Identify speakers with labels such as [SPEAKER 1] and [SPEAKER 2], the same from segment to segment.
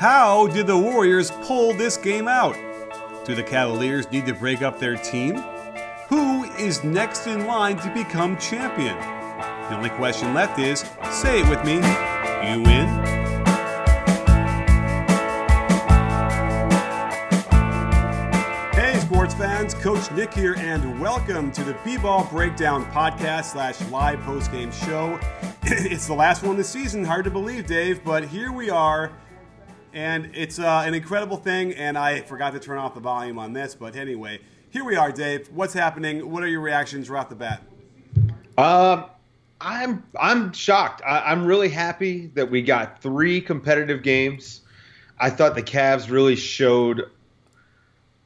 [SPEAKER 1] How did the Warriors pull this game out? Do the Cavaliers need to break up their team? Who is next in line to become champion? The only question left is say it with me. You win. Hey, sports fans, Coach Nick here, and welcome to the B-Ball Breakdown podcast slash live postgame show. it's the last one this season. Hard to believe, Dave, but here we are and it's uh, an incredible thing. And I forgot to turn off the volume on this, but anyway, here we are, Dave. What's happening? What are your reactions right off the bat?
[SPEAKER 2] Um, I'm I'm shocked. I, am really happy that we got three competitive games. I thought the Cavs really showed.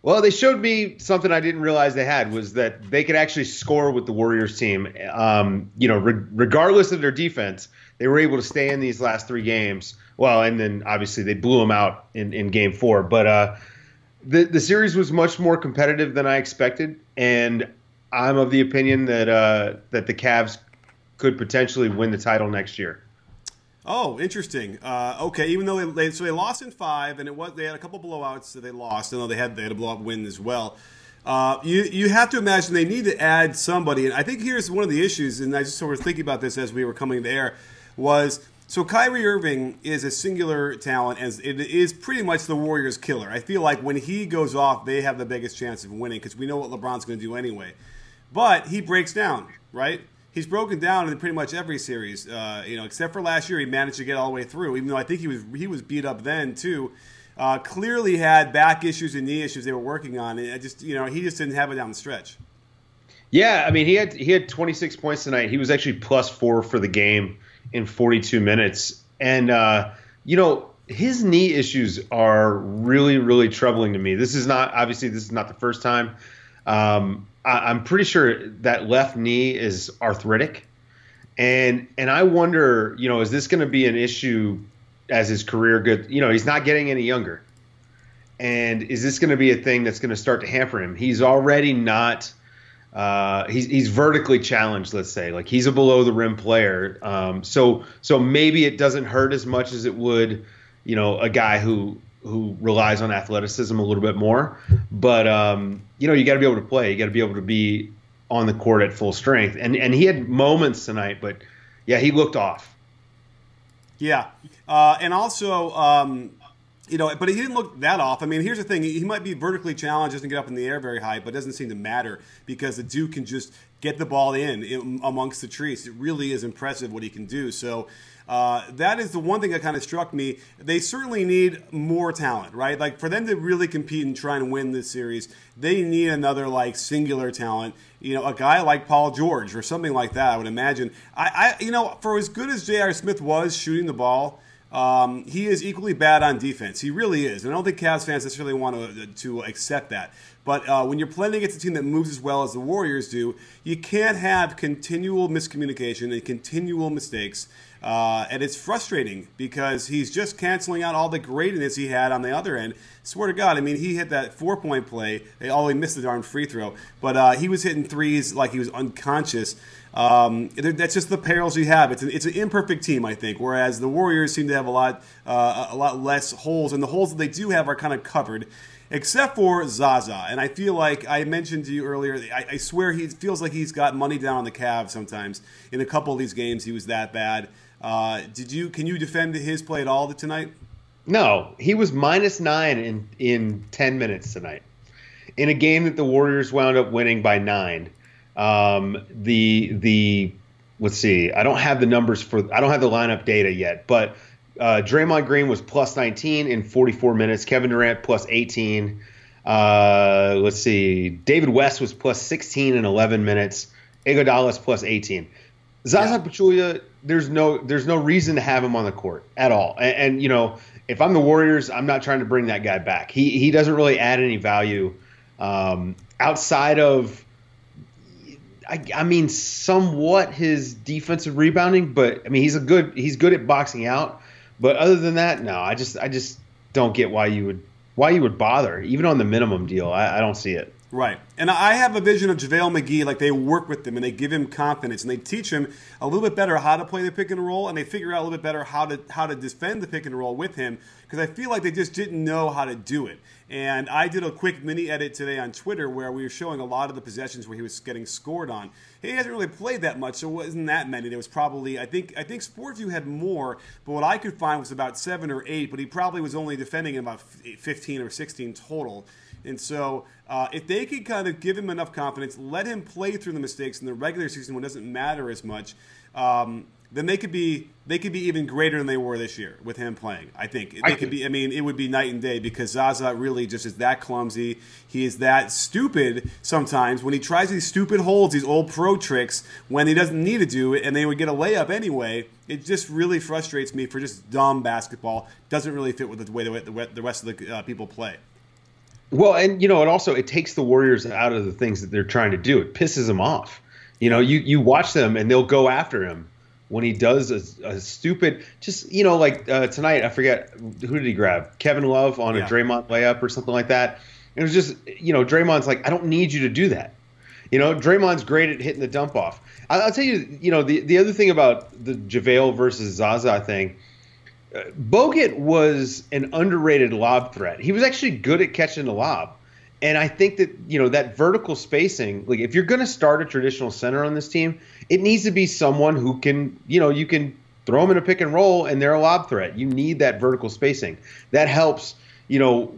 [SPEAKER 2] Well, they showed me something I didn't realize they had was that they could actually score with the Warriors team. Um, you know, re- regardless of their defense, they were able to stay in these last three games. Well, and then obviously they blew them out in, in game four. But uh, the the series was much more competitive than I expected, and I'm of the opinion that uh, that the Cavs could potentially win the title next year.
[SPEAKER 1] Oh, interesting. Uh, okay, even though they, they, so they lost in five, and it was they had a couple blowouts that they lost. and know they had they had a blowout win as well. Uh, you you have to imagine they need to add somebody, and I think here's one of the issues. And I just sort of thinking about this as we were coming air was so Kyrie Irving is a singular talent, as it is pretty much the Warriors' killer. I feel like when he goes off, they have the biggest chance of winning because we know what LeBron's going to do anyway. But he breaks down, right? He's broken down in pretty much every series, uh, you know, except for last year. He managed to get all the way through, even though I think he was he was beat up then too. Uh, clearly had back issues and knee issues they were working on, and I just you know he just didn't have it down the stretch.
[SPEAKER 2] Yeah, I mean he had he had 26 points tonight. He was actually plus four for the game in 42 minutes. And, uh, you know, his knee issues are really, really troubling to me. This is not, obviously, this is not the first time. Um, I, am pretty sure that left knee is arthritic. And, and I wonder, you know, is this going to be an issue as his career good? You know, he's not getting any younger. And is this going to be a thing that's going to start to hamper him? He's already not – uh, he's he's vertically challenged. Let's say like he's a below the rim player. Um, so so maybe it doesn't hurt as much as it would, you know, a guy who who relies on athleticism a little bit more. But um, you know, you got to be able to play. You got to be able to be on the court at full strength. And and he had moments tonight, but yeah, he looked off.
[SPEAKER 1] Yeah, uh, and also um, you know, but he didn't look that off. I mean, here's the thing: he might be vertically challenged, doesn't get up in the air very high, but it doesn't seem to matter because the Duke can just get the ball in, amongst the trees. It really is impressive what he can do. So. Uh, that is the one thing that kind of struck me. They certainly need more talent, right? Like for them to really compete and try and win this series, they need another like singular talent. You know, a guy like Paul George or something like that. I would imagine. I, I you know, for as good as J.R. Smith was shooting the ball, um, he is equally bad on defense. He really is. And I don't think Cavs fans necessarily want to, to accept that. But uh, when you're playing against a team that moves as well as the Warriors do, you can't have continual miscommunication and continual mistakes. Uh, and it's frustrating because he's just canceling out all the greatness he had on the other end. Swear to God, I mean, he hit that four point play. They all missed the darn free throw, but uh, he was hitting threes like he was unconscious. Um, that's just the perils you have. It's an, it's an imperfect team, I think. Whereas the Warriors seem to have a lot uh, a lot less holes, and the holes that they do have are kind of covered, except for Zaza. And I feel like I mentioned to you earlier. I, I swear he feels like he's got money down on the Cavs sometimes. In a couple of these games, he was that bad. Uh, did you can you defend his play at all tonight?
[SPEAKER 2] No, he was minus nine in in ten minutes tonight, in a game that the Warriors wound up winning by nine. Um, the the let's see, I don't have the numbers for I don't have the lineup data yet, but uh, Draymond Green was plus 19 in 44 minutes. Kevin Durant plus 18. Uh, let's see, David West was plus 16 in 11 minutes. Iguodala's plus 18. Zaza yeah. Pachulia, there's no there's no reason to have him on the court at all. And, and, you know, if I'm the Warriors, I'm not trying to bring that guy back. He he doesn't really add any value um, outside of. I, I mean, somewhat his defensive rebounding, but I mean he's a good he's good at boxing out. But other than that, no, I just I just don't get why you would why you would bother even on the minimum deal. I, I don't see it.
[SPEAKER 1] Right. And I have a vision of JaVale McGee, like they work with him and they give him confidence and they teach him a little bit better how to play the pick and roll and they figure out a little bit better how to how to defend the pick and roll with him because I feel like they just didn't know how to do it. And I did a quick mini edit today on Twitter where we were showing a lot of the possessions where he was getting scored on. He hasn't really played that much, so it wasn't that many. There was probably I think I think SportVU had more, but what I could find was about seven or eight. But he probably was only defending about 15 or 16 total. And so, uh, if they could kind of give him enough confidence, let him play through the mistakes in the regular season when it doesn't matter as much, um, then they could be they could be even greater than they were this year with him playing. I think they I could be. I mean, it would be night and day because Zaza really just is that clumsy. He is that stupid sometimes when he tries these stupid holds, these old pro tricks when he doesn't need to do it, and they would get a layup anyway. It just really frustrates me for just dumb basketball. Doesn't really fit with the way the the rest of the uh, people play.
[SPEAKER 2] Well, and you know, it also it takes the Warriors out of the things that they're trying to do. It pisses them off. You know, you you watch them and they'll go after him when he does a, a stupid, just you know, like uh, tonight. I forget who did he grab? Kevin Love on yeah. a Draymond layup or something like that. It was just you know, Draymond's like, I don't need you to do that. You know, Draymond's great at hitting the dump off. I'll tell you, you know, the the other thing about the JaVale versus Zaza thing Bogut was an underrated lob threat. He was actually good at catching the lob. And I think that, you know, that vertical spacing, like if you're going to start a traditional center on this team, it needs to be someone who can, you know, you can throw them in a pick and roll and they're a lob threat. You need that vertical spacing. That helps, you know,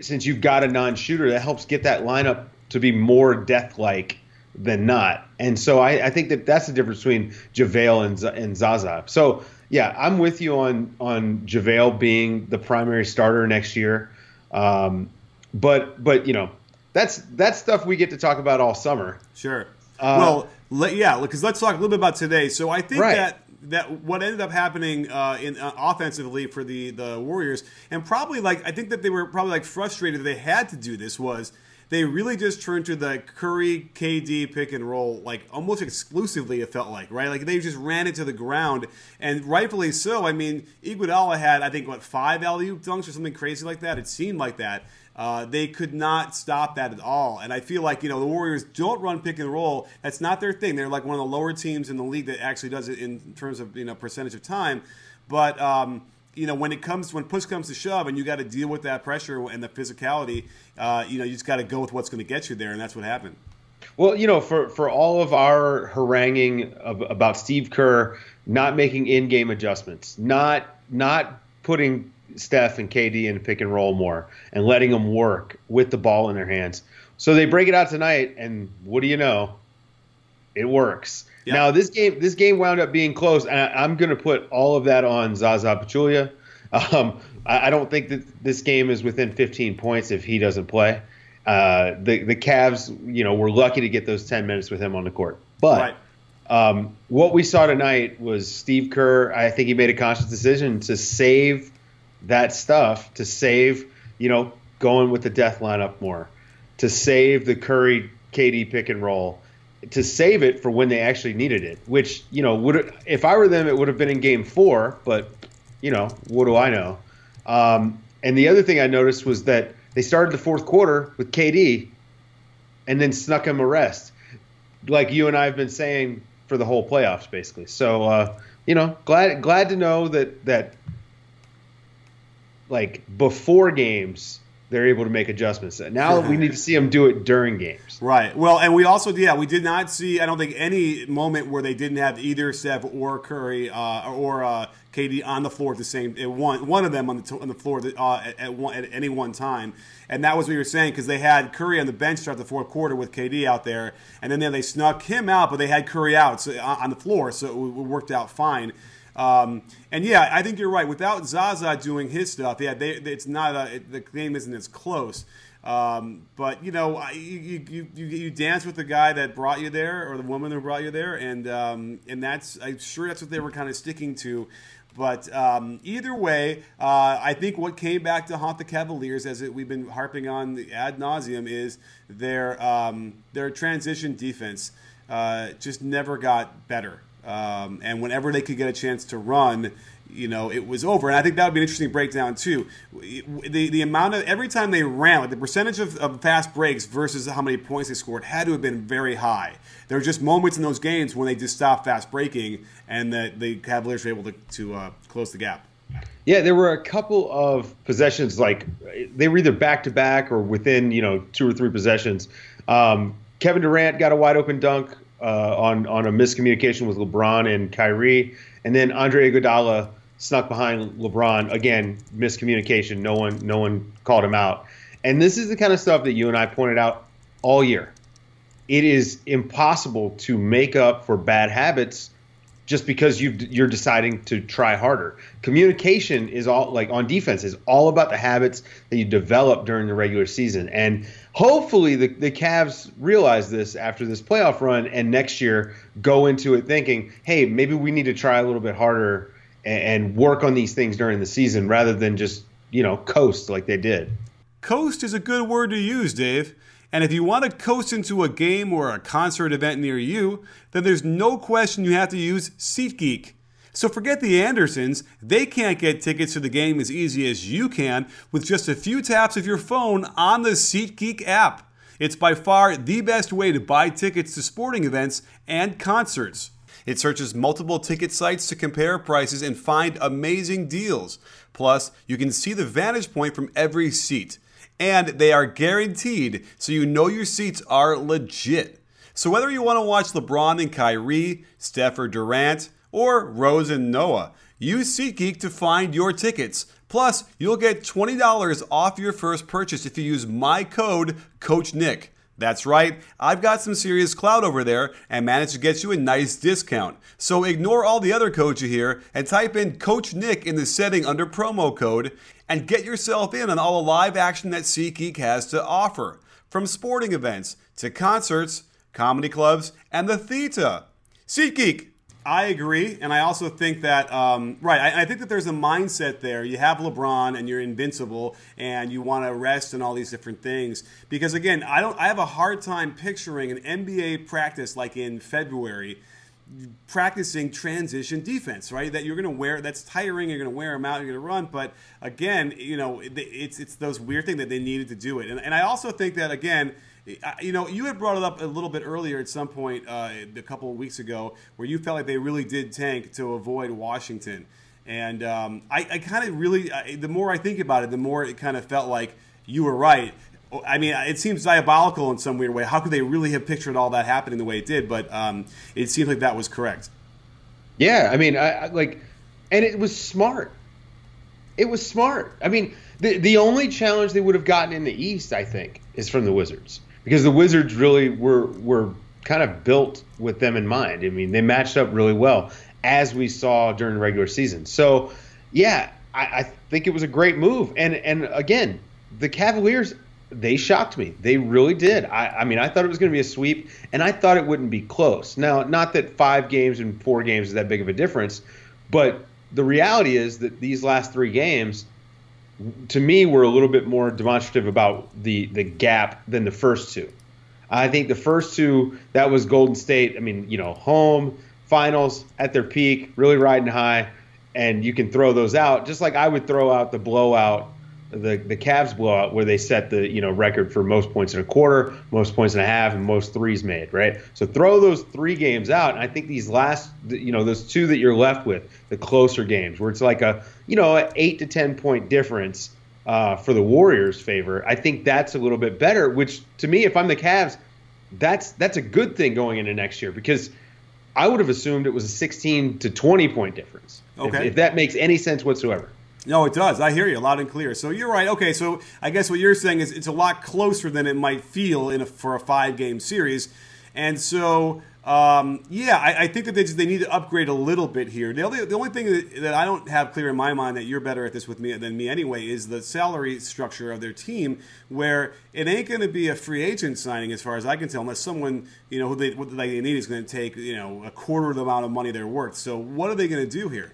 [SPEAKER 2] since you've got a non shooter, that helps get that lineup to be more death like than not. And so I, I, think that that's the difference between JaVale and, and Zaza. So yeah, I'm with you on on JaVale being the primary starter next year. Um, but but you know that's that's stuff we get to talk about all summer.
[SPEAKER 1] Sure. Uh, well, yeah, because let's talk a little bit about today. So I think right. that that what ended up happening uh, in uh, offensively for the the Warriors, and probably like I think that they were probably like frustrated that they had to do this was they really just turned to the Curry KD pick and roll like almost exclusively. It felt like right, like they just ran it to the ground, and rightfully so. I mean, Iguodala had I think what five alley oop dunks or something crazy like that. It seemed like that. Uh, they could not stop that at all, and I feel like you know the Warriors don't run pick and roll. That's not their thing. They're like one of the lower teams in the league that actually does it in terms of you know percentage of time, but. Um, you know, when it comes when push comes to shove, and you got to deal with that pressure and the physicality, uh, you know, you just got to go with what's going to get you there, and that's what happened.
[SPEAKER 2] Well, you know, for for all of our haranguing of, about Steve Kerr not making in-game adjustments, not not putting Steph and KD in pick and roll more, and letting them work with the ball in their hands. So they break it out tonight, and what do you know? It works. Yep. Now this game this game wound up being close, and I, am going to put all of that on Zaza Pachulia. Um, I, I, don't think that this game is within 15 points if he doesn't play. Uh, the the Cavs, you know, were lucky to get those 10 minutes with him on the court. But right. um, what we saw tonight was Steve Kerr. I think he made a conscious decision to save that stuff, to save, you know, going with the death lineup more, to save the Curry KD pick and roll to save it for when they actually needed it. Which you know would if I were them, it would have been in Game Four. But you know what do I know? Um, and the other thing I noticed was that they started the fourth quarter with KD, and then snuck him a rest, like you and I have been saying for the whole playoffs, basically. So uh, you know, glad glad to know that that like before games they're able to make adjustments. Now we need to see them do it during games.
[SPEAKER 1] Right. Well, and we also, yeah, we did not see. I don't think any moment where they didn't have either Steph or Curry uh, or uh, KD on the floor at the same one one of them on the on the floor uh, at, at, one, at any one time. And that was what you were saying because they had Curry on the bench start the fourth quarter with KD out there, and then they snuck him out, but they had Curry out so, on the floor, so it worked out fine. Um, and yeah, I think you're right. Without Zaza doing his stuff, yeah, they, it's not a, it, the game isn't as close. Um, but you know, you, you, you, you, dance with the guy that brought you there, or the woman who brought you there, and um, and that's I'm sure that's what they were kind of sticking to. But um, either way, uh, I think what came back to haunt the Cavaliers, as it, we've been harping on ad nauseum, is their um, their transition defense uh, just never got better. Um, and whenever they could get a chance to run, you know, it was over. And I think that would be an interesting breakdown too. The the amount of every time they ran, like the percentage of, of fast breaks versus how many points they scored had to have been very high. There were just moments in those games when they just stopped fast breaking, and that the Cavaliers were able to to uh, close the gap.
[SPEAKER 2] Yeah, there were a couple of possessions like they were either back to back or within you know two or three possessions. Um, Kevin Durant got a wide open dunk uh, on on a miscommunication with LeBron and Kyrie, and then Andre Iguodala snuck behind LeBron again. Miscommunication. No one no one called him out. And this is the kind of stuff that you and I pointed out all year. It is impossible to make up for bad habits just because you you're deciding to try harder. Communication is all like on defense is all about the habits that you develop during the regular season. And hopefully the, the Cavs realize this after this playoff run and next year go into it thinking, hey, maybe we need to try a little bit harder and, and work on these things during the season rather than just, you know, coast like they did.
[SPEAKER 1] Coast is a good word to use, Dave. And if you want to coast into a game or a concert event near you, then there's no question you have to use SeatGeek. So forget the Andersons, they can't get tickets to the game as easy as you can with just a few taps of your phone on the SeatGeek app. It's by far the best way to buy tickets to sporting events and concerts. It searches multiple ticket sites to compare prices and find amazing deals. Plus, you can see the vantage point from every seat and they are guaranteed, so you know your seats are legit. So whether you want to watch LeBron and Kyrie, Steph or Durant, or Rose and Noah, use SeatGeek to find your tickets. Plus, you'll get $20 off your first purchase if you use my code CoachNick. That's right, I've got some serious clout over there and managed to get you a nice discount. So ignore all the other codes you hear and type in Coach Nick in the setting under promo code and get yourself in on all the live action that SeatGeek has to offer. From sporting events to concerts, comedy clubs, and the theater. SeatGeek, I agree, and I also think that um, right. I, I, think that there's a mindset there. You have LeBron, and you're invincible, and you want to rest and all these different things. Because again, I don't. I have a hard time picturing an NBA practice like in February practicing transition defense, right? That you're going to wear. That's tiring. You're going to wear them out. You're going to run. But again, you know, it's it's those weird things that they needed to do it. And, and I also think that again you know, you had brought it up a little bit earlier at some point uh, a couple of weeks ago where you felt like they really did tank to avoid Washington. And um, I, I kind of really, I, the more I think about it, the more it kind of felt like you were right. I mean, it seems diabolical in some weird way. How could they really have pictured all that happening the way it did? But um, it seems like that was correct.
[SPEAKER 2] Yeah, I mean, I, I, like, and it was smart. It was smart. I mean, the the only challenge they would have gotten in the East, I think, is from the Wizards because the Wizards really were were kind of built with them in mind. I mean, they matched up really well as we saw during the regular season. So, yeah, I, I think it was a great move. And and again, the Cavaliers they shocked me. They really did. I, I mean, I thought it was going to be a sweep, and I thought it wouldn't be close. Now, not that five games and four games is that big of a difference, but the reality is that these last three games to me we were a little bit more demonstrative about the the gap than the first two. I think the first two that was Golden State. I mean, you know, home finals at their peak, really riding high, and you can throw those out just like I would throw out the blowout the the Cavs blowout where they set the you know record for most points in a quarter, most points in a half, and most threes made. Right. So throw those three games out, and I think these last you know those two that you're left with, the closer games where it's like a you know an eight to ten point difference uh, for the Warriors' favor. I think that's a little bit better. Which to me, if I'm the Cavs, that's that's a good thing going into next year because I would have assumed it was a 16 to 20 point difference. Okay. If, if that makes any sense whatsoever.
[SPEAKER 1] No, it does. I hear you loud and clear. So you're right. Okay, so I guess what you're saying is it's a lot closer than it might feel in a, for a five game series. And so, um, yeah, I, I, think that they, just, they need to upgrade a little bit here. The only, the only thing that, that, I don't have clear in my mind that you're better at this with me than me anyway is the salary structure of their team, where it ain't going to be a free agent signing as far as I can tell, unless someone you know who they what they need is going to take you know a quarter of the amount of money they're worth. So what are they going to do here?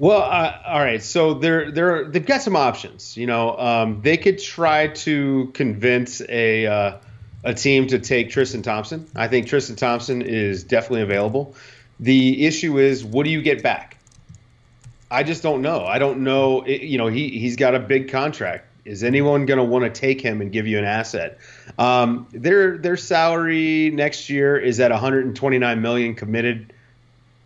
[SPEAKER 2] Well, uh, all right. So they're they're they've got some options. You know, um, they could try to convince a uh, a team to take Tristan Thompson. I think Tristan Thompson is definitely available. The issue is, what do you get back? I just don't know. I don't know. It, you know, he he's got a big contract. Is anyone going to want to take him and give you an asset? Um, their their salary next year is at 129 million committed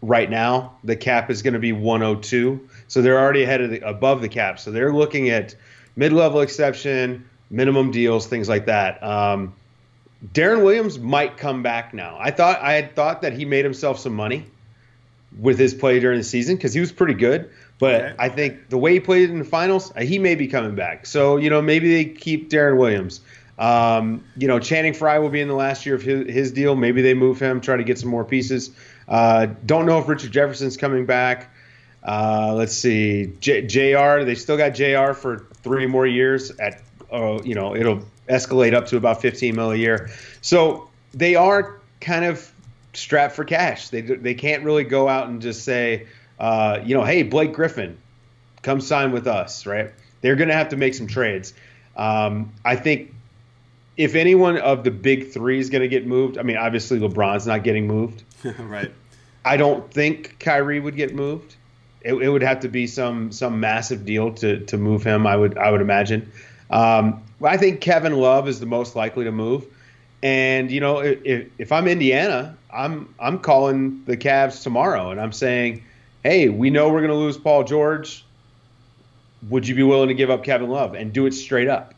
[SPEAKER 2] right now. The cap is going to be 102, so they're already ahead of the, above the cap. So they're looking at mid-level exception, minimum deals, things like that. Um, Deron Williams might come back now. I thought I had thought that he made himself some money with his play during the season because he was pretty good. But okay. I think the way he played in the finals, uh, he may be coming back. So you know maybe they keep Deron Williams. Um, you know Channing Frye will be in the last year of his, his deal. Maybe they move him, try to get some more pieces. Uh, don't know if Richard Jefferson's coming back. Uh, let's see, J- J.R. They still got J.R. for three more years. At uh, you know it'll escalate up to about 15 mil a year. So they are kind of strapped for cash. They they can't really go out and just say, uh, you know, hey Blake Griffin, come sign with us, right? They're going to have to make some trades. Um, I think if anyone of the big three is going to get moved, I mean, obviously LeBron's not getting moved.
[SPEAKER 1] right.
[SPEAKER 2] I don't think Kyrie would get moved. It, it, would have to be some some massive deal to to move him. I would I would imagine. Um, I think Kevin Love is the most likely to move. And you know, if, if I'm Indiana, I'm I'm calling the Cavs tomorrow, and I'm saying, hey, we know we're going to lose Paul George. Would you be willing to give up Kevin Love and do it straight up?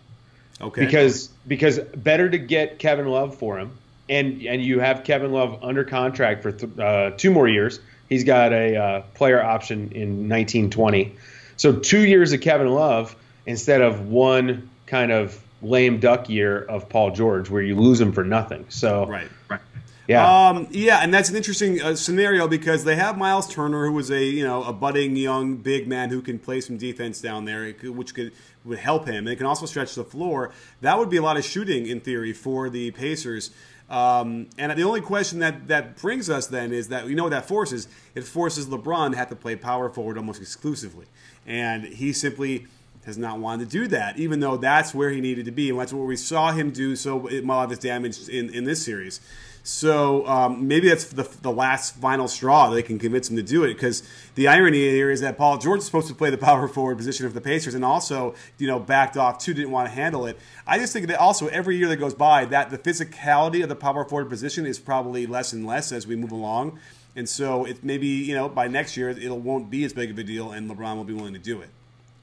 [SPEAKER 1] Okay.
[SPEAKER 2] Because because better to get Kevin Love for him, and and you have Kevin Love under contract for th- uh, two more years. He's got a uh, player option in 1920, so two years of Kevin Love instead of one kind of lame duck year of Paul George where you lose him for nothing. So
[SPEAKER 1] right, right.
[SPEAKER 2] Yeah,
[SPEAKER 1] um, yeah, and that's an interesting uh, scenario because they have Miles Turner, who was a you know a budding young big man who can play some defense down there, which could would help him. And it can also stretch the floor. That would be a lot of shooting in theory for the Pacers. Um, and the only question that that brings us then is that you know what that forces? It forces LeBron to have to play power forward almost exclusively, and he simply has not wanted to do that, even though that's where he needed to be, and that's what we saw him do so lot of his damage in, in this series. So um, maybe that's the, the last final straw they can convince him to do it. Because the irony here is that Paul George is supposed to play the power forward position of the Pacers, and also you know backed off too, didn't want to handle it. I just think that also every year that goes by, that the physicality of the power forward position is probably less and less as we move along. And so it maybe you know by next year it won't be as big of a deal, and LeBron will be willing to do it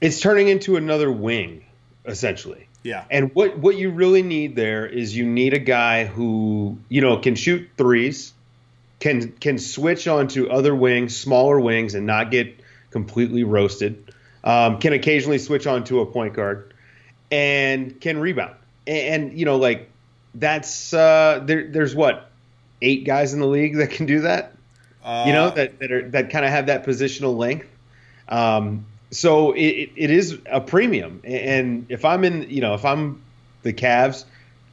[SPEAKER 2] it's turning into another wing essentially.
[SPEAKER 1] Yeah.
[SPEAKER 2] And what what you really need there is you need a guy who you know can shoot threes, can can switch onto other wings, smaller wings, and not get completely roasted. Um, can occasionally switch on to a point guard, and can rebound. And, and you know, like that's uh, there. There's what eight guys in the league that can do that. Uh, you know uh, that that are that kind of have that positional length. Um, so it, it is a premium. And if I'm in, you know, if I'm the Cavs,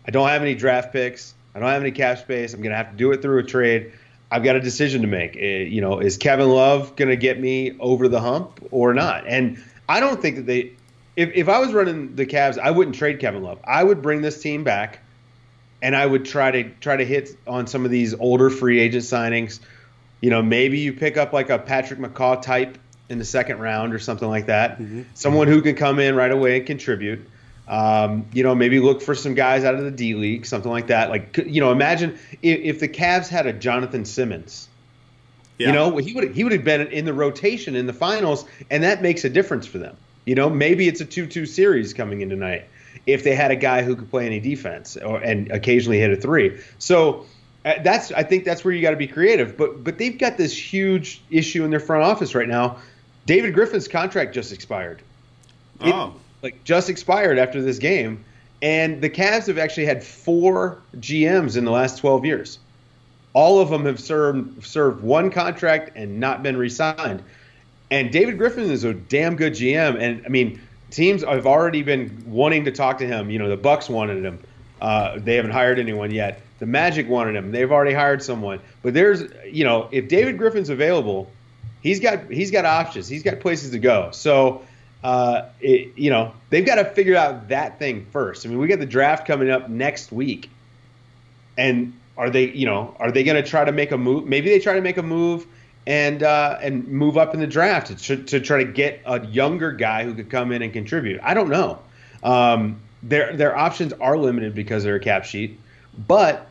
[SPEAKER 2] I don't have any draft picks. I don't have any cap space. I'm going to have to do it through a trade. I've got a decision to make. Eh, you know, is Kevin Love going to get me over the hump or not? And I don't think that they. If, if I was running the Cavs, I wouldn't trade Kevin Love. I would bring this team back, and I would try to try to hit on some of these older free agent signings. You know, maybe you pick up like a Patrick McCaw type in the second round or something like that. Mm-hmm. Someone who can come in right away and contribute. Um, you know, maybe look for some guys out of the D League, something like that. Like, you know, imagine if, if the Cavs had a Jonathan Simmons. Yeah. You know, he would he would have been in the rotation in the finals, and that makes a difference for them. You know, maybe it's a two-two series coming in tonight if they had a guy who could play any defense or and occasionally hit a three. So uh, that's I think that's where you got to be creative. But but they've got this huge issue in their front office right now David Griffin's contract just expired.
[SPEAKER 1] It, oh.
[SPEAKER 2] Like just expired after this game. And the Cavs have actually had four GMs in the last 12 years. all of them have served served one contract and not been re-signed. And David Griffin is a damn good GM. And I mean, teams have already been wanting to talk to him. You know, the Bucks wanted him. Uh, they haven't hired anyone yet. The Magic wanted him. They've already hired someone. But there's, you know, if David Griffin's available, he's got he's got options. He's got places to go. So, uh, it, you know, they've got to figure out that thing first. I mean, we got the draft coming up next week, and are they, you know, are they going to try to make a move? Maybe they try to make a move and uh, and move up in the draft to, to try to get a younger guy who could come in and contribute. I don't know. Um, their their options are limited because they're a cap sheet, but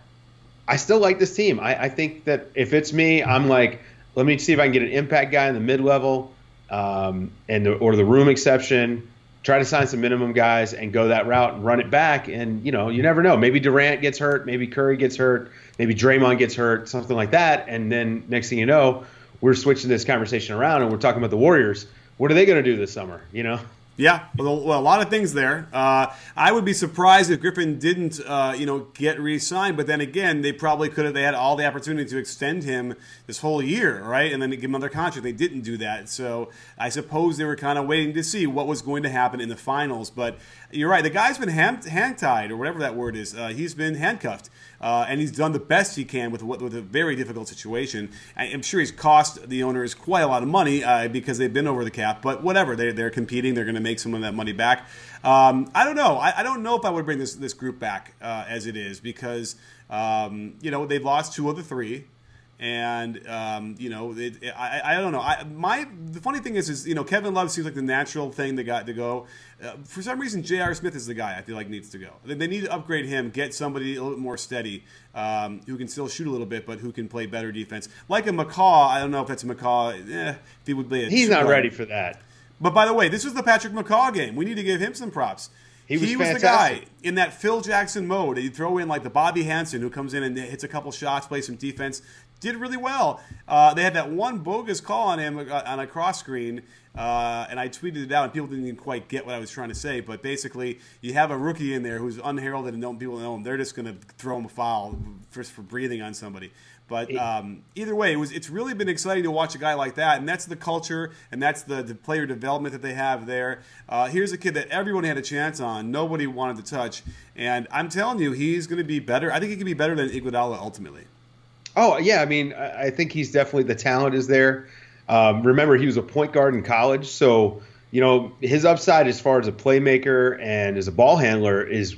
[SPEAKER 2] I still like this team. I, I think that if it's me, I'm like, let me see if I can get an impact guy in the mid level, um, and the, or the room exception. Try to sign some minimum guys and go that route and run it back. And you know, you never know. Maybe Durant gets hurt. Maybe Curry gets hurt. Maybe Draymond gets hurt. Something like that. And then next thing you know, we're switching this conversation around and we're talking about the Warriors. What are they going to do this summer? You know.
[SPEAKER 1] Yeah, well, a lot of things there. Uh, I would be surprised if Griffin didn't, uh, you know, get re-signed. But then again, they probably could have. They had all the opportunity to extend him this whole year, right, and then give him another contract. They didn't do that. So I suppose they were kind of waiting to see what was going to happen in the finals. But you're right. The guy's been hand, hand tied or whatever that word is. Uh, he's been handcuffed. Uh, and he's done the best he can with with a very difficult situation. I'm sure he's cost the owners quite a lot of money uh, because they've been over the cap. But whatever, they're, they're competing. They're going to make some of that money back. Um, I don't know. I, I, don't know if I would bring this this group back uh, as it is because um, you know they've lost two of the three and um, you know, it, I, I don't know. I, my the funny thing is, is you know, Kevin Love seems like the natural thing that got to go. Uh, for some reason, J.R. Smith is the guy I feel like needs to go. They, they need to upgrade him, get somebody a little bit more steady, um, who can still shoot a little bit, but who can play better defense. Like a McCaw, I don't know if that's a McCaw. Eh, if he would play.
[SPEAKER 2] He's not ready for that.
[SPEAKER 1] But by the way, this was the Patrick McCaw game. We need to give him some props. He was, he was the guy in that Phil Jackson mode. You throw in like the Bobby Hansen who comes in and hits a couple shots, plays some defense did really well. Uh, they had that one bogus call on him uh, on a cross screen, uh, and I tweeted it out, and people didn't even quite get what I was trying to say. But basically, you have a rookie in there who's unheralded and don't people know him. They're just going to throw him a foul for breathing on somebody. But um, either way, it was it's really been exciting to watch a guy like that, and that's the culture and that's the, the player development that they have there. Uh, here's a kid that everyone had a chance on, nobody wanted to touch, and I'm telling you, he's going to be better. I think he can be better than Iguodala ultimately.
[SPEAKER 2] Oh yeah, I mean, I think he's definitely the talent is there. Um, remember, he was a point guard in college, so you know his upside as far as a playmaker and as a ball handler is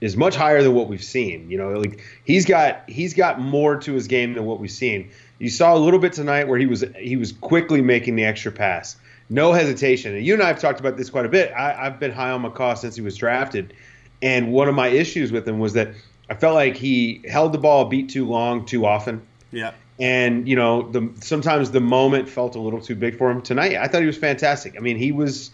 [SPEAKER 2] is much higher than what we've seen. You know, like he's got he's got more to his game than what we've seen. You saw a little bit tonight where he was he was quickly making the extra pass, no hesitation. And you and I have talked about this quite a bit. I, I've been high on McCaw since he was drafted, and one of my issues with him was that I felt like he held the ball a beat too long, too often.
[SPEAKER 1] Yeah.
[SPEAKER 2] And you know, the sometimes the moment felt a little too big for him. Tonight, I thought he was fantastic. I mean, he was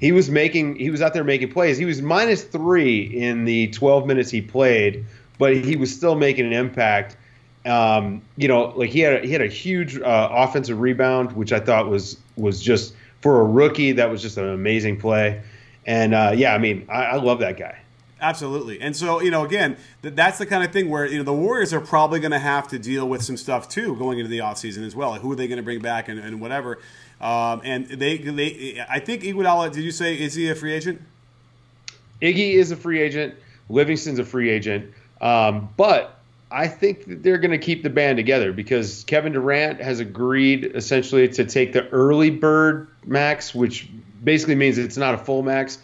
[SPEAKER 2] he was making he was out there making plays. He was minus three in the 12 minutes he played, but he was still making an impact. Um, you know, like he had a, he had a huge uh, offensive rebound, which I thought was was just for a rookie that was just an amazing play. And uh, yeah, I mean, I, I love that guy.
[SPEAKER 1] Absolutely. And so, you know, again, that's the kind of thing where, you know, the Warriors are probably going to have to deal with some stuff too going into the offseason as well. Like who are they going to bring back and, and whatever. Um, and they, they, I think Iguodala, did you say, is he a free agent?
[SPEAKER 2] Iggy is a free agent. Livingston's a free agent. Um, but I think that they're going to keep the band together because Kevin Durant has agreed essentially to take the early bird max, which basically means it's not a full max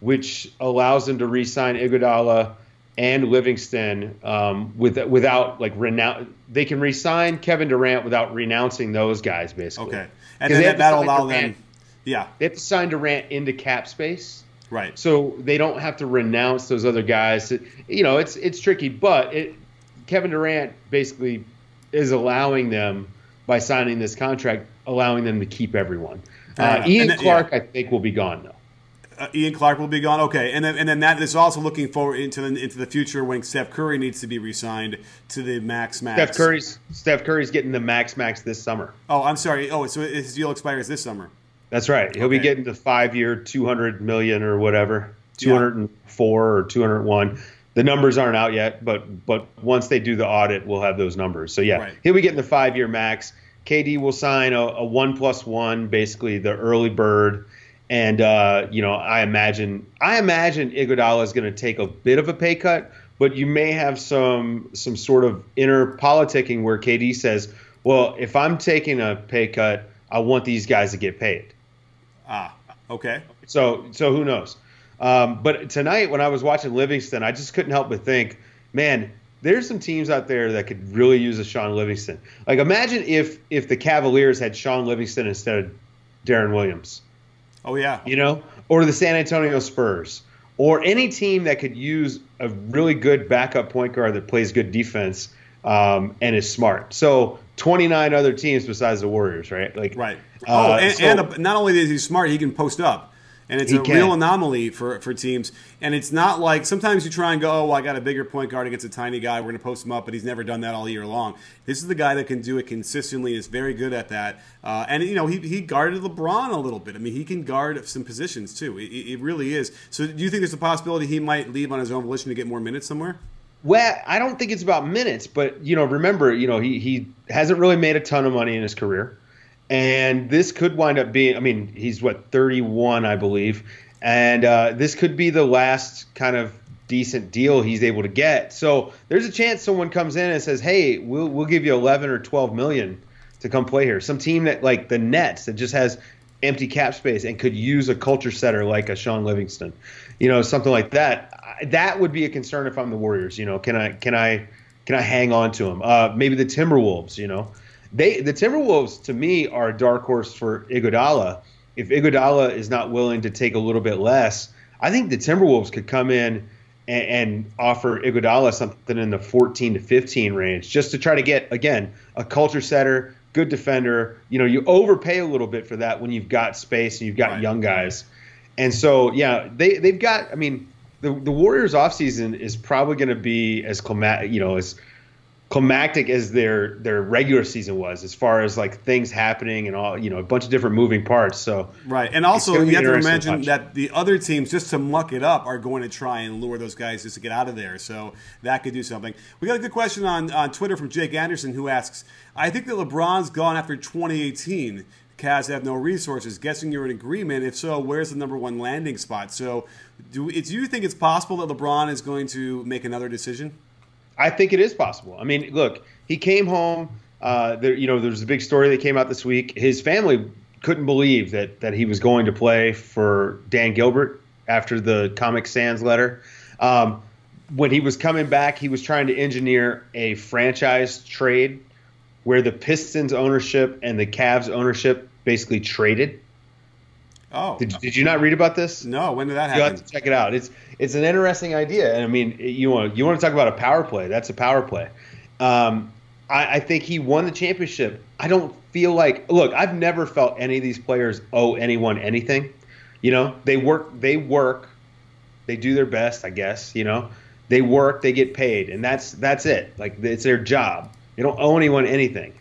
[SPEAKER 2] which allows them to re-sign Iguodala and Livingston um, with, without like renounce. They can re-sign Kevin Durant without renouncing those guys, basically.
[SPEAKER 1] Okay, and then that, allow Durant, them. Yeah,
[SPEAKER 2] they have to sign Durant into cap space.
[SPEAKER 1] Right.
[SPEAKER 2] So they don't have to renounce those other guys. You know, it's it's tricky, but it, Kevin Durant basically is allowing them by signing this contract, allowing them to keep everyone. Uh, Ian then, Clark, yeah. I think, will be gone though
[SPEAKER 1] uh, Ian Clark will be gone. Okay, and then and then that is also looking forward into the into the future when Steph Curry needs to be re-signed to the max max.
[SPEAKER 2] Steph Curry's Steph Curry's getting the max max this summer.
[SPEAKER 1] Oh, I'm sorry. Oh, so his deal expires this summer.
[SPEAKER 2] That's right. He'll okay. be getting the five year, two hundred million or whatever, two hundred and four or two hundred one. the numbers aren't out yet, but but once they do the audit, we'll have those numbers. So yeah,
[SPEAKER 1] Right.
[SPEAKER 2] he'll be getting the five year max. KD will sign a, a one plus one, basically the early bird. And uh, you know, I imagine I imagine Iguodala is going to take a bit of a pay cut, but you may have some some sort of inner politicking where KD says, "Well, if I'm taking a pay cut, I want these guys to get paid."
[SPEAKER 1] Ah, okay.
[SPEAKER 2] So so who knows? Um, but tonight when I was watching Livingston, I just couldn't help but think, man, there's some teams out there that could really use a Shaun Livingston. Like imagine if if the Cavaliers had Shaun Livingston instead of Deron Williams,
[SPEAKER 1] Oh yeah.
[SPEAKER 2] you know, or the San Antonio Spurs, or any team that could use a really good backup point guard that plays good defense um, and is smart. So 29 other teams besides the Warriors, right? Like
[SPEAKER 1] Right.
[SPEAKER 2] uh,
[SPEAKER 1] oh, and,
[SPEAKER 2] so-
[SPEAKER 1] and a, not only is he smart, he can post up. And it's
[SPEAKER 2] He
[SPEAKER 1] a
[SPEAKER 2] can.
[SPEAKER 1] real anomaly for, for teams. And it's not like sometimes you try and go, oh, well, I got a bigger point guard against a tiny guy. We're going to post him up, but he's never done that all year long. This is the guy that can do it consistently. Is very good at that. Uh, and you know, he, he guarded LeBron a little bit. I mean, he can guard some positions too. It, it it really is. So, do you think there's a possibility he might leave on his own volition to get more minutes somewhere?
[SPEAKER 2] Well, I don't think it's about minutes, but you know, remember, you know, he he hasn't really made a ton of money in his career, and this could wind up being. I mean, he's what 31, I believe, and uh, this could be the last kind of decent deal he's able to get. So there's a chance someone comes in and says, "Hey, we'll we'll give you 11 or 12 million to come play here." Some team that like the Nets that just has empty cap space and could use a culture setter like a Shaun Livingston, you know, something like that. That would be a concern if I'm the Warriors. You know, can I can I can I hang on to him? Uh, maybe the Timberwolves. You know, they the Timberwolves to me are a dark horse for Iguodala. If Iguodala is not willing to take a little bit less, I think the Timberwolves could come in and, and offer Iguodala something in the 14 to 15 range, just to try to get again a culture setter, good defender. You know, you overpay a little bit for that when you've got space and you've got
[SPEAKER 1] Right.
[SPEAKER 2] young guys. And so, yeah, they they've got. I mean, the the Warriors offseason is probably going to be as climatic, you know, as climactic as their their regular season was, as far as like things happening and all, you know, a bunch of different moving parts. So,
[SPEAKER 1] Right, and also you have to
[SPEAKER 2] interesting to
[SPEAKER 1] imagine that the other teams, just to muck it up, are going to try and lure those guys just to get out of there. So that could do something. We got a good question on, on Twitter from Jake Anderson who asks, "I think that LeBron's gone after 2018. Cavs have no resources. Guessing you're in agreement. If so, where's the number one landing spot? So, do, do you think it's possible that LeBron is going to make another decision?
[SPEAKER 2] I think it is possible. I mean, look, he came home. Uh, there, you know, there's a big story that came out this week. His family couldn't believe that that he was going to play for Dan Gilbert after the Comic Sans letter. Um, when he was coming back, he was trying to engineer a franchise trade where the Pistons ownership and the Cavs ownership basically traded.
[SPEAKER 1] Oh,
[SPEAKER 2] Did, did you not read about this?
[SPEAKER 1] no. When did that happen?
[SPEAKER 2] You have to check it out. It's it's an interesting idea, and I mean, you want you want to talk about a power play? That's a power play. Um, I, I think he won the championship. I don't feel like look. I've never felt any of these players owe anyone anything. You know, they work. They work. They do their best. I guess. You know, they work. They get paid, and that's that's it. Like it's their job. They don't owe anyone anything.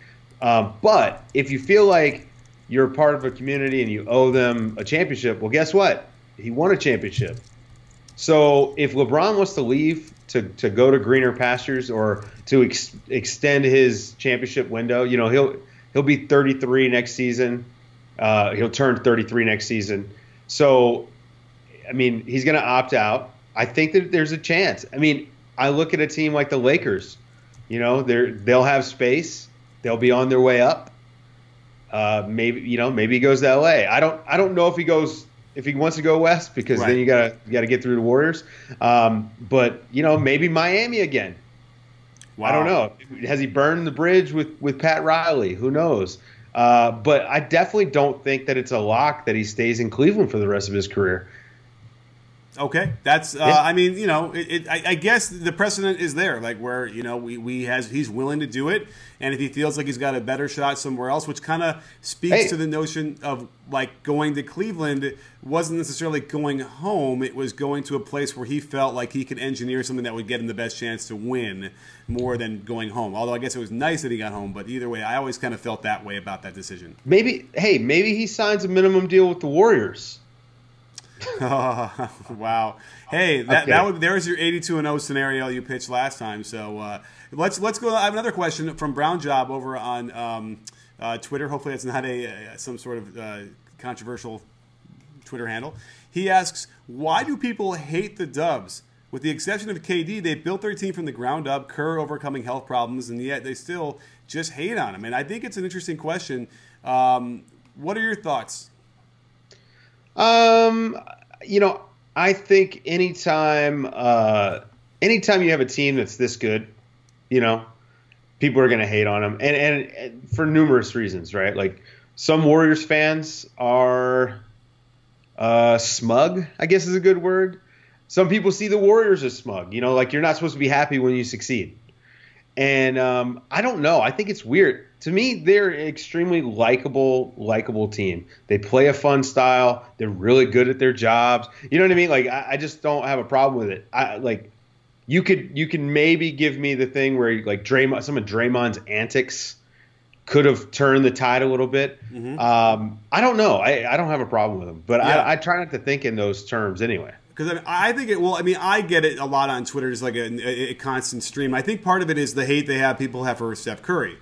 [SPEAKER 2] Um, but if you feel like you're part of a community and you owe them a championship, well, guess what? He won a championship. So if LeBron wants to leave to, to go to greener pastures or to ex- extend his championship window, you know he'll he'll be 33 next season. Uh, he'll turn 33 next season. So, I mean, he's going to opt out. I think that there's a chance. I mean, I look at a team like the Lakers. You know, they're they'll have space. They'll be on their way up. Uh, maybe you know, maybe he goes to LA. I don't I don't know if he goes if he wants to go west because
[SPEAKER 1] Right.
[SPEAKER 2] then you gotta you gotta get through the Warriors. Um, but you know, maybe Miami again. I don't know. Has he burned the bridge with with Pat Riley? Who knows? Uh, but I definitely don't think that it's a lock that he stays in Cleveland for the rest of his career.
[SPEAKER 1] Okay, that's. Uh,
[SPEAKER 2] Yeah.
[SPEAKER 1] I mean, you know, it, it, I, I guess the precedent is there, like where you know we, we has he's willing to do it, and if he feels like he's got a better shot somewhere else, which kind of speaks
[SPEAKER 2] Hey.
[SPEAKER 1] to the notion of like going to Cleveland wasn't necessarily going home; it was going to a place where he felt like he could engineer something that would get him the best chance to win, more than going home. Although I guess it was nice that he got home, but either way, I always kind of felt that way about that decision.
[SPEAKER 2] Maybe hey, maybe he signs a minimum deal with the Warriors.
[SPEAKER 1] oh, wow. Hey, that, okay. that would, there's your 82 and 0 scenario you pitched last time. So uh, let's let's go. I have another question from Brown Job over on um, uh, Twitter. Hopefully, it's not a, a some sort of uh, controversial Twitter handle. He asks, "Why do people hate the Dubs? With the exception of KD, they built their team from the ground up. Kerr overcoming health problems, and yet they still just hate on him." And I think it's an interesting question. Um, what are your thoughts?
[SPEAKER 2] Um, you know, I think anytime, uh, anytime you have a team that's this good, you know, people are going to hate on them, and, and, and for numerous reasons, right? Like some Warriors fans are uh, smug, I guess is a good word. Some people see the Warriors as smug, you know, like you're not supposed to be happy when you succeed. And um, I don't know. I think it's weird. To me, they're an extremely likable, likable team. They play a fun style. They're really good at their jobs. You know what I mean? Like I, I just don't have a problem with it. I like you could you can maybe give me the thing where like Draymond, some of Draymond's antics could have turned the tide a little bit. Mm-hmm. Um, I don't know. I, I don't have a problem with them, but yeah. I, I try not to think in those terms anyway
[SPEAKER 1] because I, mean, I, think it. Well, I mean, I get it a lot on Twitter, just like a, a, constant stream. I think part of it is the hate they have people have for Steph Curry,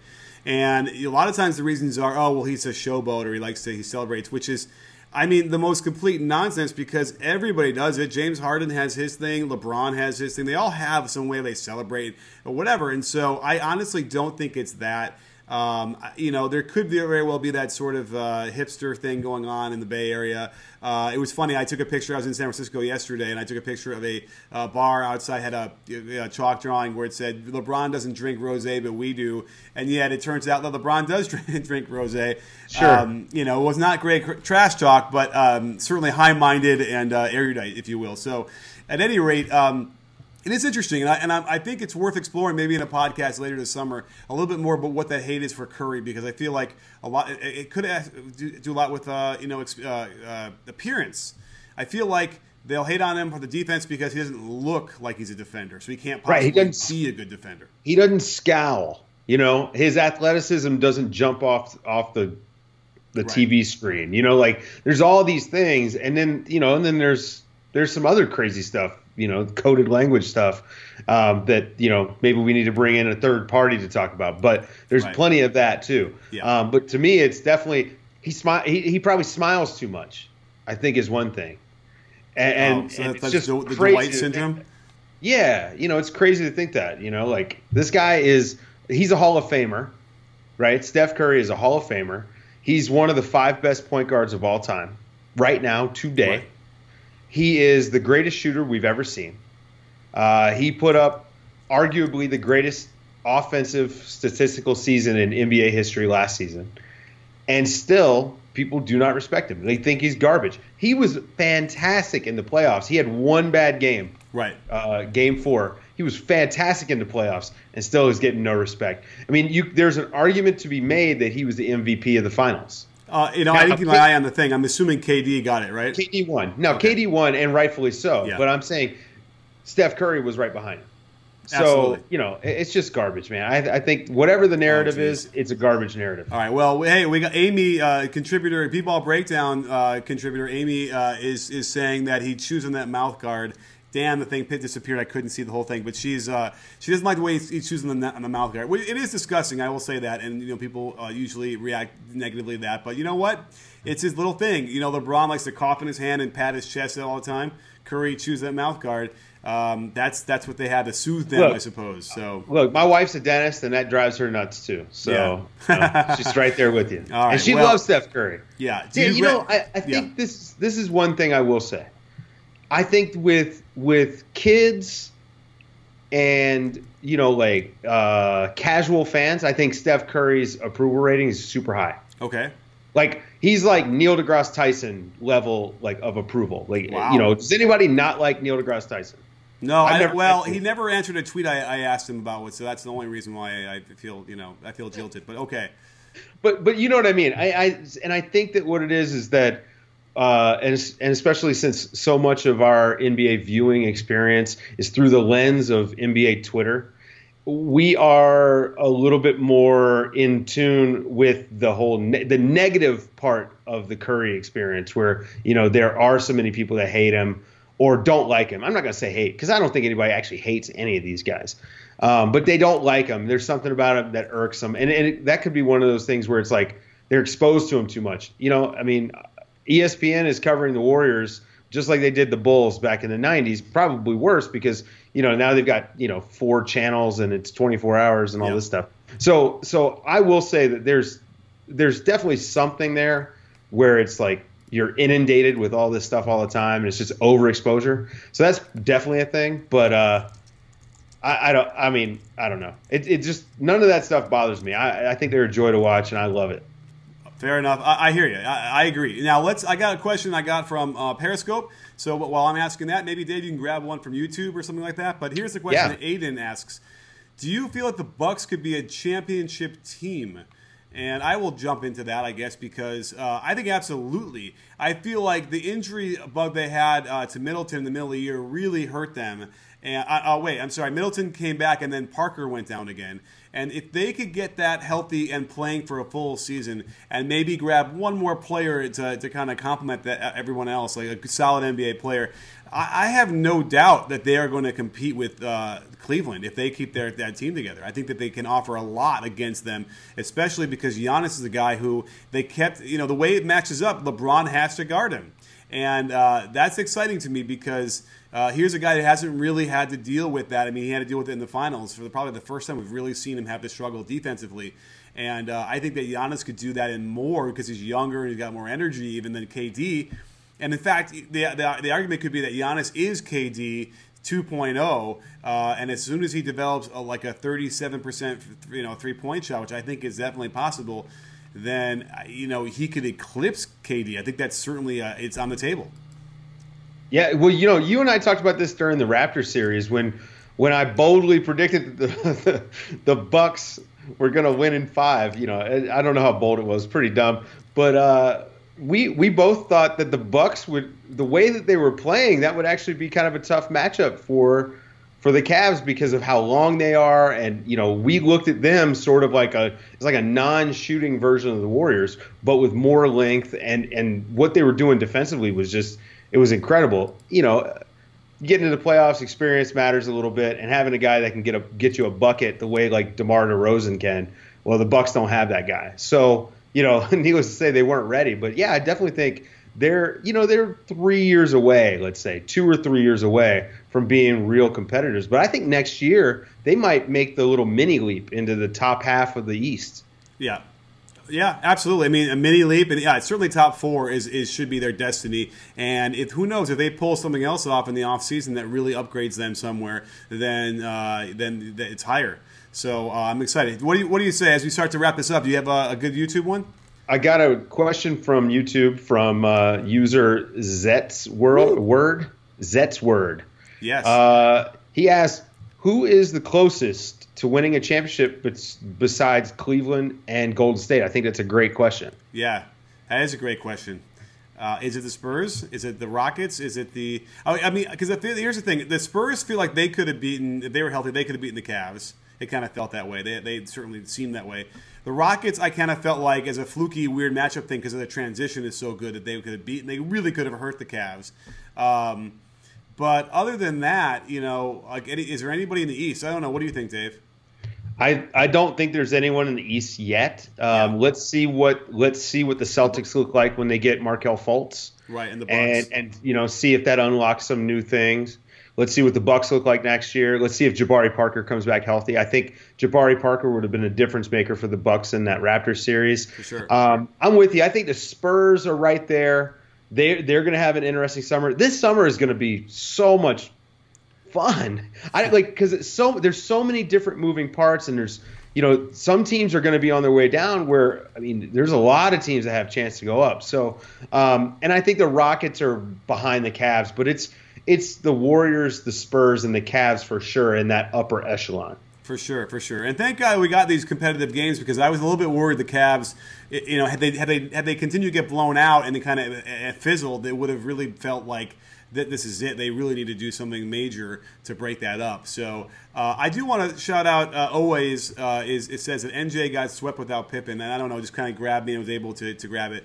[SPEAKER 1] and a lot of times the reasons are, oh, well, he's a showboat or he likes to he celebrates, which is. I mean, the most complete nonsense because everybody does it. James Harden has his thing. LeBron has his thing. They all have some way they celebrate or whatever. And so I honestly don't think it's that. Um, you know, there could very well be that sort of uh, hipster thing going on in the Bay Area. Uh, it was funny. I took a picture. I was in San Francisco yesterday, and I took a picture of a uh, bar outside had a, a, chalk drawing where it said LeBron doesn't drink rosé, but we do. And yet, it turns out that LeBron does drink, drink rosé.
[SPEAKER 2] Sure. Um,
[SPEAKER 1] you know, it was not great trash talk, but um, certainly high-minded and uh, erudite, if you will. So, at any rate. Um, it is interesting, and, I, and I, I, think it's worth exploring maybe in a podcast later this summer a little bit more about what that hate is for Curry because I feel like a lot it, it could do, do, a lot with uh, you know uh, uh, appearance. I feel like they'll hate on him for the defense because he doesn't look like he's a defender, so he can't possibly right, he doesn't, see a good defender.
[SPEAKER 2] He doesn't scowl. You know, his athleticism doesn't jump off off the the right. TV screen. You know, like there's all these things, and then you know, and then there's there's some other crazy stuff you know coded language stuff um, that you know maybe we need to bring in a third party to talk about. But there's right. plenty of that too. Yeah. Um, but to me, it's definitely he smile. He, he probably smiles too much. I think is one thing. And, oh, so and it's just the, the Dwight syndrome. Yeah, you know it's crazy to think that. You know, like this guy is he's a Hall of Famer, right? Steph Curry is a Hall of Famer. He's one of the five best point guards of all time right now today. Right. He is the greatest shooter we've ever seen. Uh, he put up arguably the greatest offensive statistical season in NBA history last season. And still, people do not respect him. They think he's garbage. He was fantastic in the playoffs. He had one bad game.
[SPEAKER 1] Right.
[SPEAKER 2] Uh, game four. He was fantastic in the playoffs and still is getting no respect. I mean, you, there's an argument to be made that he was the MVP of the finals.
[SPEAKER 1] Uh, you know, now, I didn't keep my eye on the thing. I'm assuming KD got it right.
[SPEAKER 2] KD won. No, okay. KD won, and rightfully so. Yeah. But I'm saying Steph Curry was right behind him. So Absolutely. you know, it's just garbage, man. I, I think whatever the narrative oh, is, it's a garbage narrative.
[SPEAKER 1] All right. Well, hey, we got Amy, uh, contributor, B-ball breakdown uh, contributor. Amy uh, is is saying that he chews on that mouth guard damn, the thing disappeared. I couldn't see the whole thing. But she's uh, she doesn't like the way he's choosing the, on the mouth guard. It is disgusting. I will say that, and you know people uh, usually react negatively to that. But you know what? It's his little thing. You know, LeBron likes to cough in his hand and pat his chest all the time. Curry chews that mouth guard. Um, that's that's what they had to soothe them, look, I suppose. So
[SPEAKER 2] look, my wife's a dentist, and that drives her nuts too. So yeah. you know, she's right there with you, and she well, loves Steph Curry.
[SPEAKER 1] Yeah,
[SPEAKER 2] yeah. You, you know, I, I think yeah. this this is one thing I will say. I think with with kids and you know like uh, casual fans, I think Steph Curry's approval rating is super high.
[SPEAKER 1] Okay.
[SPEAKER 2] Like he's like Neil deGrasse Tyson level like of approval. Like wow. you know, does anybody not like Neil deGrasse Tyson?
[SPEAKER 1] No, I, never, well, he never answered a tweet I, I, asked him about, so that's the only reason why I, feel you know I feel jilted. But okay.
[SPEAKER 2] But but you know what I mean. I, I and I think that what it is is that uh, and, and especially since so much of our NBA viewing experience is through the lens of NBA Twitter, we are a little bit more in tune with the whole ne- the negative part of the Curry experience, where you know there are so many people that hate him or don't like him. I'm not going to say hate because I don't think anybody actually hates any of these guys, um, but they don't like him. There's something about him that irks them, and, and it, that could be one of those things where it's like they're exposed to him too much. You know, I mean, ESPN is covering the Warriors just like they did the Bulls back in the 90s, probably worse because you know now they've got you know four channels and it's 24 hours and all this stuff. So so I will say that there's there's definitely something there where it's like you're inundated with all this stuff all the time and it's just overexposure. So that's definitely a thing. But uh, I, I, don't. I mean, I don't know. It, it just none of that stuff bothers me. I, I think they're a joy to watch and I love it.
[SPEAKER 1] Fair enough. I, I hear you. I, I, agree. Now let's. I got a question I got from uh, Periscope. So while I'm asking that, maybe Dave, you can grab one from YouTube or something like that. But here's the question yeah. that Aiden asks: Do you feel that the Bucks could be a championship team? And I will jump into that, I guess, because uh, I think absolutely. I feel like the injury bug they had uh, to Middleton in the middle of the year really hurt them. And uh, oh, wait, I'm sorry. Middleton came back, and then Parker went down again. And if they could get that healthy and playing for a full season, and maybe grab one more player to, to kind of complement that uh, everyone else, like a solid NBA player, I, I have no doubt that they are going to compete with uh, Cleveland if they keep their that team together. I think that they can offer a lot against them, especially because Giannis is a guy who they kept. You know, the way it matches up, LeBron has to guard him, and uh, that's exciting to me because uh, here's a guy that hasn't really had to deal with that. I mean, he had to deal with it in the finals for the, probably the first time we've really seen him have to struggle defensively. And uh, I think that Giannis could do that and more because he's younger and he's got more energy even than KD. And in fact, the, the, the argument could be that Giannis is KD 2.0, uh, and as soon as he develops a, like a 37% you know three point shot, which I think is definitely possible, then you know he could eclipse KD. I think that's certainly uh, it's on the table.
[SPEAKER 2] Yeah, well, you know, you and I talked about this during the Raptor series when when I boldly predicted that the, the, the Bucks were going to win in five. You know, I don't know how bold it was, pretty dumb, but uh, we we both thought that the Bucks would the way that they were playing that would actually be kind of a tough matchup for for the Cavs because of how long they are, and you know we looked at them sort of like a it's like a non-shooting version of the Warriors, but with more length and and what they were doing defensively was just it was incredible. You know, getting into the playoffs, experience matters a little bit, and having a guy that can get a get you a bucket the way like DeMar DeRozan can. Well, the Bucks don't have that guy, so you know, needless to say, they weren't ready. But yeah, I definitely think they're you know they're three years away, let's say two or three years away from being real competitors. But I think next year they might make the little mini leap into the top half of the East.
[SPEAKER 1] Yeah, yeah, absolutely. I mean, a mini leap, and yeah, certainly top four is, is should be their destiny. And if who knows if they pull something else off in the offseason that really upgrades them somewhere, then uh, then it's higher. So uh, I'm excited. What do you what do you say as we start to wrap this up? Do you have a, a good YouTube one?
[SPEAKER 2] I got a question from YouTube from uh, user Zets World Word Zets Word.
[SPEAKER 1] Yes.
[SPEAKER 2] Uh, he asked, "Who is the closest to winning a championship besides Cleveland and Golden State? I think that's a great question.
[SPEAKER 1] Yeah, that is a great question. Uh, is it the Spurs? Is it the Rockets? Is it the? I mean, because here's the thing: the Spurs feel like they could have beaten if they were healthy. They could have beaten the Cavs. It kind of felt that way. They, they certainly seemed that way. The Rockets, I kind of felt like as a fluky, weird matchup thing because the transition is so good that they could have beaten. They really could have hurt the Cavs. Um, but other than that, you know, like, is there anybody in the East? I don't know. What do you think, Dave?
[SPEAKER 2] I, I don't think there's anyone in the East yet. Um, yeah. Let's see what let's see what the Celtics look like when they get Markelle Fultz.
[SPEAKER 1] Right, and the
[SPEAKER 2] Bucks. and and you know see if that unlocks some new things. Let's see what the Bucks look like next year. Let's see if Jabari Parker comes back healthy. I think Jabari Parker would have been a difference maker for the Bucks in that Raptors series.
[SPEAKER 1] For sure.
[SPEAKER 2] Um, I'm with you. I think the Spurs are right there. They they're going to have an interesting summer. This summer is going to be so much fun. I like because it's so there's so many different moving parts, and there's you know some teams are going to be on their way down. Where I mean, there's a lot of teams that have chance to go up. So, um, and I think the Rockets are behind the Cavs, but it's it's the Warriors, the Spurs, and the Cavs for sure in that upper echelon.
[SPEAKER 1] For sure, for sure, and thank God we got these competitive games because I was a little bit worried the Cavs, you know, had they had they had they continued to get blown out and they kind of fizzled, it would have really felt like that this is it. They really need to do something major to break that up. So uh, I do want to shout out uh, always uh, is it says that MJ got swept without Pippen, and I don't know, just kind of grabbed me and was able to, to grab it.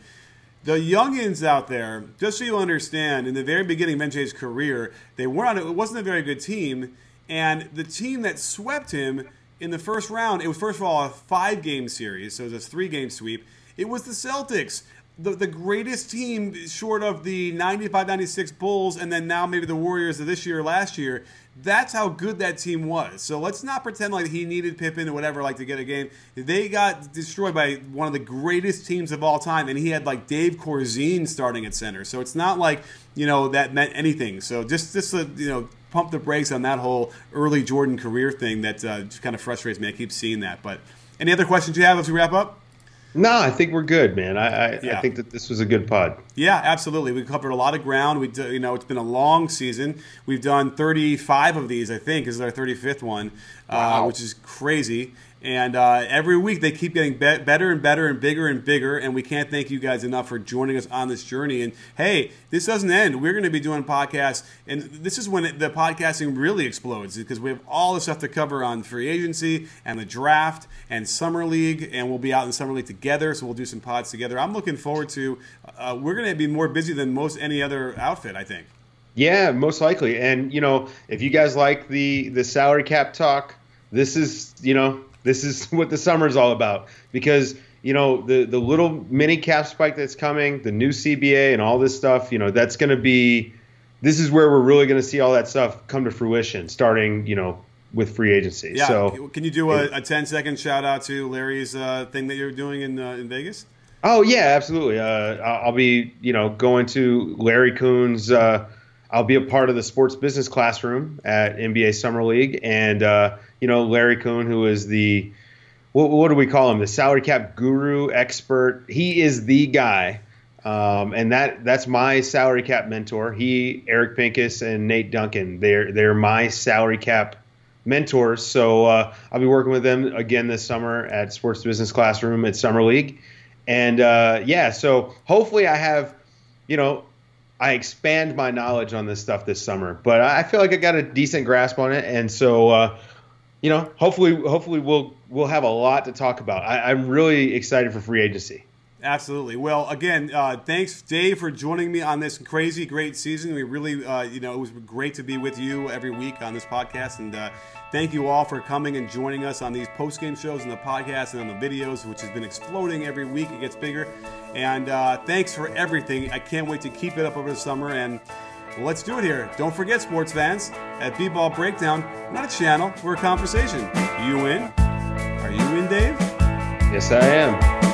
[SPEAKER 1] The youngins out there, just so you understand, in the very beginning of MJ's career, they weren't. It wasn't a very good team, and the team that swept him in the first round, it was first of all a five game series, so it was a three game sweep. It was the Celtics the, the greatest team short of the 95 96 Bulls and then now maybe the Warriors of this year or last year. That's how good that team was. So let's not pretend like he needed Pippen or whatever like to get a game. They got destroyed by one of the greatest teams of all time, and he had like Dave Corzine starting at center. So it's not like you know that meant anything. So just just uh, you know pump the brakes on that whole early Jordan career thing that uh, just kind of frustrates me. I keep seeing that. But any other questions you have as we wrap up?
[SPEAKER 2] No, I think we're good, man. I, I, yeah. I, think that this was a good pod.
[SPEAKER 1] Yeah, absolutely. We covered a lot of ground. We, do, you know, it's been a long season. We've done 35 of these. I think this is our 35th one, uh, wow. uh, which is crazy. And uh, every week they keep getting be- better and better and bigger and bigger. And we can't thank you guys enough for joining us on this journey. And hey, this doesn't end. We're going to be doing podcasts. And this is when the podcasting really explodes because we have all the stuff to cover on free agency and the draft and summer league. And we'll be out in summer league together. So we'll do some pods together. I'm looking forward to, uh, we're going to be more busy than most any other outfit, I think.
[SPEAKER 2] Yeah, most likely. And, you know, if you guys like the, the salary cap talk, this is, you know, this is what the summer is all about because you know the the little mini cap spike that's coming, the new CBA and all this stuff. You know that's going to be. This is where we're really going to see all that stuff come to fruition, starting you know with free agency.
[SPEAKER 1] Yeah.
[SPEAKER 2] So
[SPEAKER 1] can you do a, a 10 second shout out to Larry's uh, thing that you're doing in uh, in Vegas?
[SPEAKER 2] Oh yeah, absolutely. Uh, I'll be you know going to Larry Coon's. Uh, I'll be a part of the sports business classroom at NBA Summer League, and uh, you know, Larry Coon, who is the what, what, do we call him? The salary cap guru expert. He is the guy, um, and that that's my salary cap mentor. He, Eric Pincus, and Nate Duncan. They're they're my salary cap mentors. So uh, I'll be working with them again this summer at Sports Business Classroom at Summer League, and uh, yeah. So hopefully I have, you know. I expand my knowledge on this stuff this summer, but I feel like I got a decent grasp on it, and so uh, you know, hopefully, hopefully we'll we'll have a lot to talk about. I, am really excited for free agency.
[SPEAKER 1] Absolutely. Well, again, uh, thanks, Dave, for joining me on this crazy, great season. We really, uh, you know, it was great to be with you every week on this podcast, and uh, thank you all for coming and joining us on these post game shows and the podcast and on the videos, which has been exploding every week. It gets bigger, and uh, thanks for everything. I can't wait to keep it up over the summer and. Well, let's do it here. Don't forget, sports fans, at B-Ball Breakdown, not a channel, we're a conversation. You in? Are you in, Dave?
[SPEAKER 2] Yes, I am.